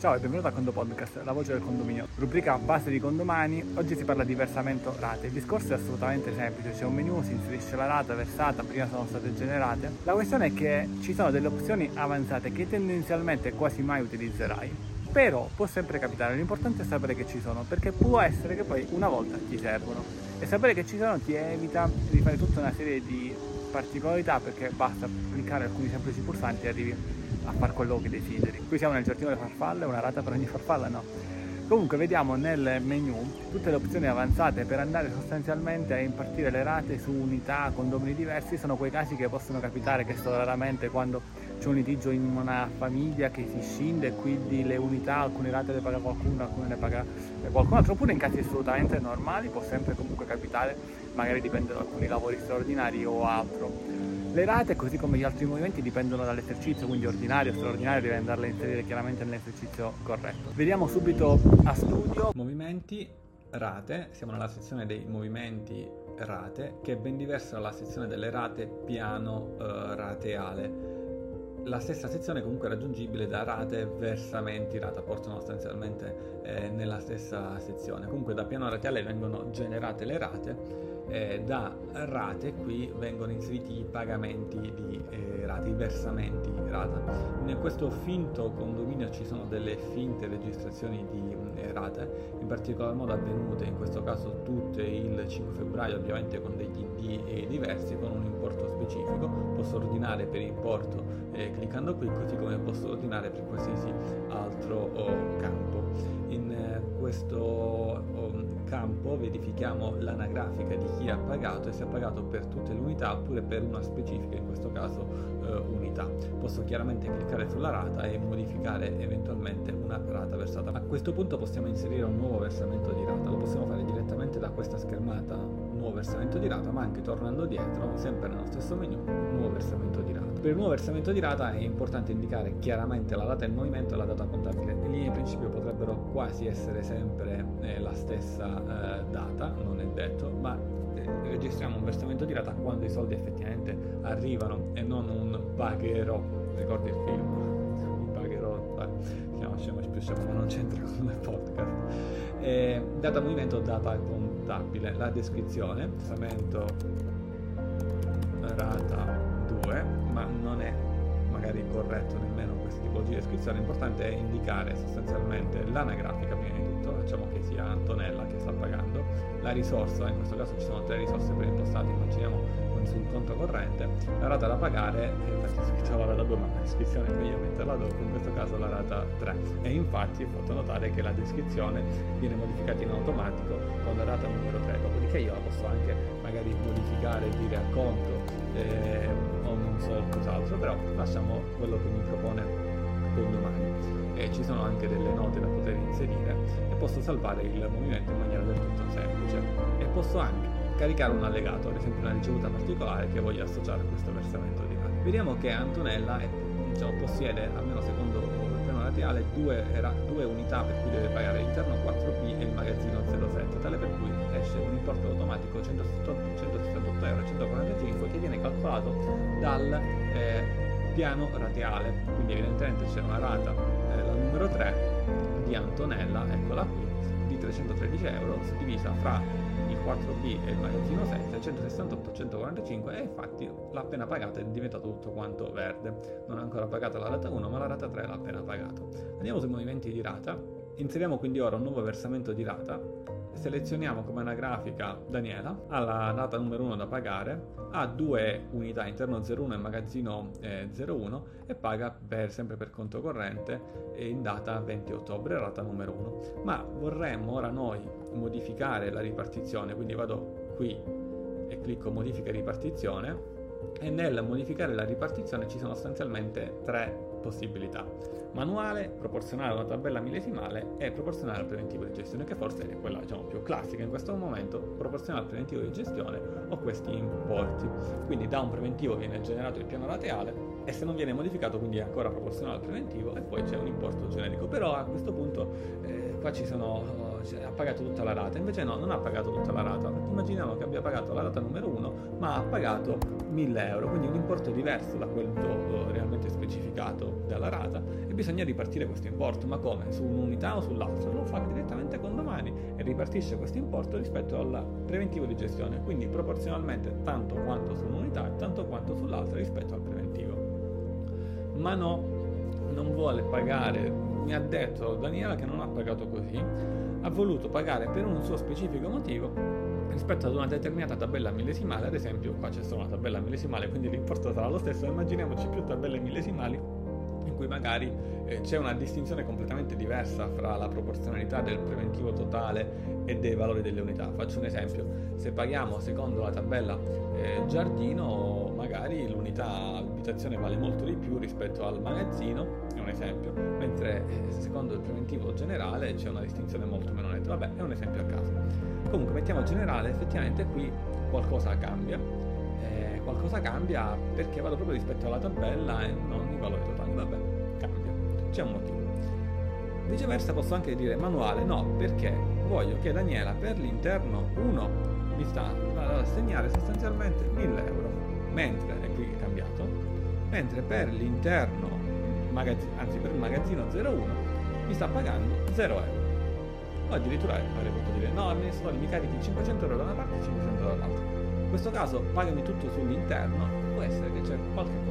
Ciao e benvenuto a Condo Podcast, la voce del condominio. Rubrica base di condomani, oggi si parla di versamento rate. Il discorso è assolutamente semplice, c'è un menu, si inserisce la rata versata, prima sono state generate. La questione è che ci sono delle opzioni avanzate che tendenzialmente quasi mai utilizzerai. Però può sempre capitare, l'importante è sapere che ci sono, perché può essere che poi una volta ti servono. E sapere che ci sono ti evita di fare tutta una serie di particolarità perché basta cliccare alcuni semplici pulsanti e arrivi a fare quello che desideri. Qui siamo nel giardino delle farfalle, una rata per ogni farfalla? No. Comunque vediamo nel menu tutte le opzioni avanzate per andare sostanzialmente a impartire le rate su unità, condomini diversi, sono quei casi che possono capitare che sto raramente quando c'è un litigio in una famiglia che si scinde e quindi le unità, alcune rate le paga qualcuno, alcune le paga qualcun altro, oppure in casi assolutamente normali può sempre comunque capitare, magari dipende da alcuni lavori straordinari o altro. Le rate, così come gli altri movimenti, dipendono dall'esercizio, quindi ordinario, straordinario, devi andarle a inserire chiaramente nell'esercizio corretto. Vediamo subito a studio. Movimenti, rate, siamo nella sezione dei movimenti rate, che è ben diversa dalla sezione delle rate piano eh, rateale. La stessa sezione comunque è raggiungibile da rate e versamenti rata, portano sostanzialmente eh, nella stessa sezione. Comunque da piano rateale vengono generate le rate eh, da rate qui vengono inseriti i pagamenti di eh, rate, i versamenti rata. In questo finto condominio ci sono delle finte registrazioni di eh, rate, in particolar modo avvenute in questo caso tutte il 5 febbraio, ovviamente con degli ID diversi, con un importo specifico. Posso ordinare per importo eh, cliccando qui, così come posso ordinare per qualsiasi altro oh, campo. In eh, questo oh, campo verifichiamo l'anagrafica di chi ha pagato e se ha pagato per tutte le unità oppure per una specifica, in questo caso eh, unità. Posso chiaramente cliccare sulla rata e modificare eventualmente una rata versata. A questo punto possiamo inserire un nuovo versamento di rata, lo possiamo fare direttamente da questa schermata, nuovo versamento di rata, ma anche tornando dietro, sempre nello stesso menu, nuovo versamento di rata. Per il nuovo versamento di rata è importante indicare chiaramente la data del movimento e la data contabile. In linea di principio potrebbero quasi essere sempre eh, la stessa eh, data, non è detto, ma registriamo un versamento di rata quando i soldi effettivamente arrivano e non un pagherò. Ricordi il film? Un pagherò, ma non c'entra con il podcast. E, data movimento, data contabile. La descrizione, versamento rata 2, ma non è magari corretto nemmeno questa tipologia di descrizione, l'importante è indicare sostanzialmente l'anagrafica prima di tutto, facciamo che sia Antonella che sta pagando, la risorsa, in questo caso ci sono tre risorse preimpostati, immaginiamo sul conto corrente, la rata da pagare, infatti scritto la rata 2 ma la descrizione è meglio metterla dopo, in questo caso la rata 3 e infatti ho fatto notare che la descrizione viene modificata in automatico con la rata numero 3, dopodiché io la posso anche magari modificare, dire a conto eh, o non so cos'altro, però lasciamo quello che mi propone condomani e ci sono anche delle note da poter inserire e posso salvare il movimento in maniera del tutto semplice e posso anche caricare un allegato, ad esempio una ricevuta particolare che voglio associare a questo versamento di dati. Vediamo che Antonella è, diciamo, possiede, almeno secondo il piano laterale, due, era, due unità per cui deve pagare l'interno 4B e il magazzino 07, tale per cui esce un importo automatico 168, 168 euro 145 che viene calcolato dal eh, piano rateale, quindi evidentemente c'è una rata, eh, 3 di Antonella, eccola qui, di 313 euro, suddivisa fra il 4B e il magazzino 7, 168, 145 e infatti l'ha appena pagata è diventato tutto quanto verde. Non ha ancora pagato la rata 1 ma la rata 3 l'ha appena pagato. Andiamo sui movimenti di rata, inseriamo quindi ora un nuovo versamento di rata selezioniamo come anagrafica Daniela, ha la data numero 1 da pagare, ha due unità interno 01 e magazzino eh, 01 e paga per, sempre per conto corrente in data 20 ottobre, rata numero 1. Ma vorremmo ora noi modificare la ripartizione, quindi vado qui e clicco modifica ripartizione e nel modificare la ripartizione ci sono sostanzialmente tre possibilità. Manuale, proporzionale a una tabella millesimale e proporzionale al preventivo di gestione, che forse è quella diciamo, più classica in questo momento, proporzionale al preventivo di gestione o questi importi. Quindi da un preventivo viene generato il piano rateale e se non viene modificato quindi è ancora proporzionale al preventivo e poi c'è un importo generico. Però a questo punto eh, qua ci sono, cioè, ha pagato tutta la rata, invece no, non ha pagato tutta la rata, immaginiamo che abbia pagato la rata numero 1, ma ha pagato 1000 euro, quindi un importo diverso da quello realmente specificato dalla rata e bisogna ripartire questo importo, ma come? Su un'unità o sull'altra? Lo fa direttamente con domani e ripartisce questo importo rispetto al preventivo di gestione, quindi proporzionalmente tanto quanto su un'unità e tanto quanto sull'altra rispetto al preventivo. Ma no, non vuole pagare, mi ha detto Daniela che non ha pagato così, ha voluto pagare per un suo specifico motivo rispetto ad una determinata tabella millesimale, ad esempio qua c'è solo una tabella millesimale, quindi l'importo sarà lo stesso, immaginiamoci più tabelle millesimali in cui magari eh, c'è una distinzione completamente diversa fra la proporzionalità del preventivo totale e dei valori delle unità. Faccio un esempio, se paghiamo secondo la tabella eh, giardino, magari l'unità abitazione vale molto di più rispetto al magazzino, è un esempio, mentre eh, secondo il preventivo generale c'è una distinzione molto meno netta. Vabbè, è un esempio a caso. Comunque mettiamo generale, effettivamente qui qualcosa cambia. Eh, qualcosa cambia perché vado proprio rispetto alla tabella e non i valori totali. Vabbè, cambia. C'è un motivo. Viceversa posso anche dire manuale, no, perché voglio che Daniela per l'interno 1 mi sta ad assegnare sostanzialmente 1000 euro, mentre, è qui cambiato, mentre per l'interno, anzi per il magazzino 01 mi sta pagando 0 euro. O addirittura avrei potuto dire no, amministratore mi carichi 500 euro da una parte e 500 euro dall'altra. In questo caso pagami tutto sull'interno, può essere che c'è qualche qualche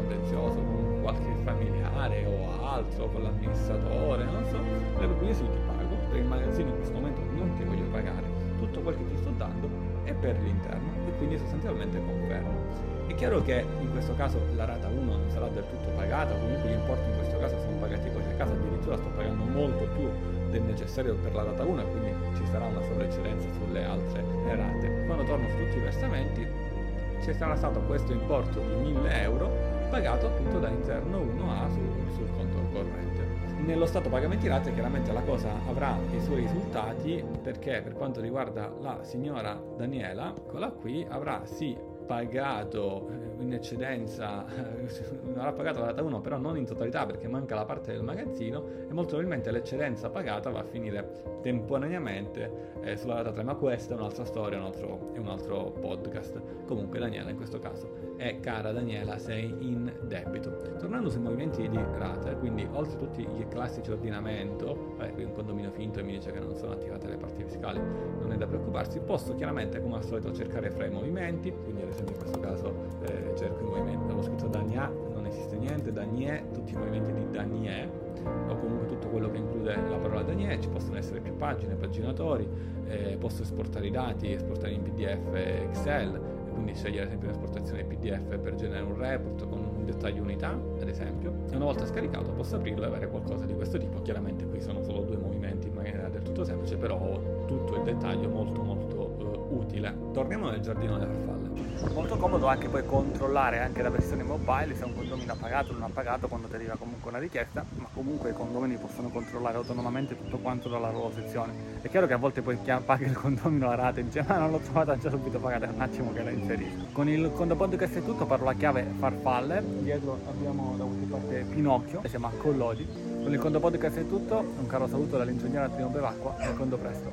familiare o altro, con l'amministratore, non so, io sì ti pago, per il magazzino in questo momento non ti voglio pagare, tutto quel che ti sto dando è per l'interno e quindi sostanzialmente confermo. È chiaro che in questo caso la rata 1 non sarà del tutto pagata, comunque gli importi in questo caso sono pagati così a caso, addirittura sto pagando molto più del necessario per la rata 1 e quindi ci sarà una sovraeccedenza sulle altre rate. Quando torno su tutti i versamenti ci sarà stato questo importo di 1000 euro pagato appunto da interno 1A sul, sul conto corrente. Nello stato pagamenti rate chiaramente la cosa avrà i suoi risultati perché per quanto riguarda la signora Daniela, eccola qui, avrà sì pagato eh, in eccedenza, non avrà pagato la data 1 però non in totalità perché manca la parte del magazzino e molto probabilmente l'eccedenza pagata va a finire temporaneamente eh, sulla data 3 ma questa è un'altra storia, un altro, è un altro podcast. Comunque Daniela in questo caso è cara Daniela sei in debito. Tornando sui movimenti di rate, quindi oltre a tutti i classici ordinamento, qui un condominio finto e mi dice che non sono attivate le parti fiscali, non è da preoccuparsi, posso chiaramente come al solito cercare fra i movimenti, quindi ad esempio in questo caso eh, cerco i movimenti, avevo scritto Dania, non esiste niente, Danie, tutti i movimenti di Danie, o comunque tutto quello che include la parola Danie, ci possono essere più pagine, paginatori, eh, posso esportare i dati, esportare in PDF Excel, quindi scegliere ad esempio un'esportazione PDF per generare un report con un dettaglio unità, ad esempio, e una volta scaricato posso aprirlo e avere qualcosa di questo tipo. Chiaramente qui sono solo due movimenti in maniera del tutto semplice, però ho tutto il dettaglio molto molto uh, utile. Torniamo nel giardino delle farfalle. Molto comodo anche poi controllare anche la versione mobile se un condomino ha pagato o non ha pagato quando ti arriva comunque una richiesta, ma comunque i condomini possono controllare autonomamente tutto quanto dalla loro sezione. È chiaro che a volte poi chi paga il condomino la rata e dice ma non l'ho trovata già subito pagata, è un attimo che la inserisco. Con il Condo Podcast è tutto, parlo la chiave farfalle, dietro abbiamo da qualche parte Pinocchio, si chiama Collodi. Con il Condo Podcast è tutto, un caro saluto dall'ingegnere Trino Bevacqua e Condo Presto.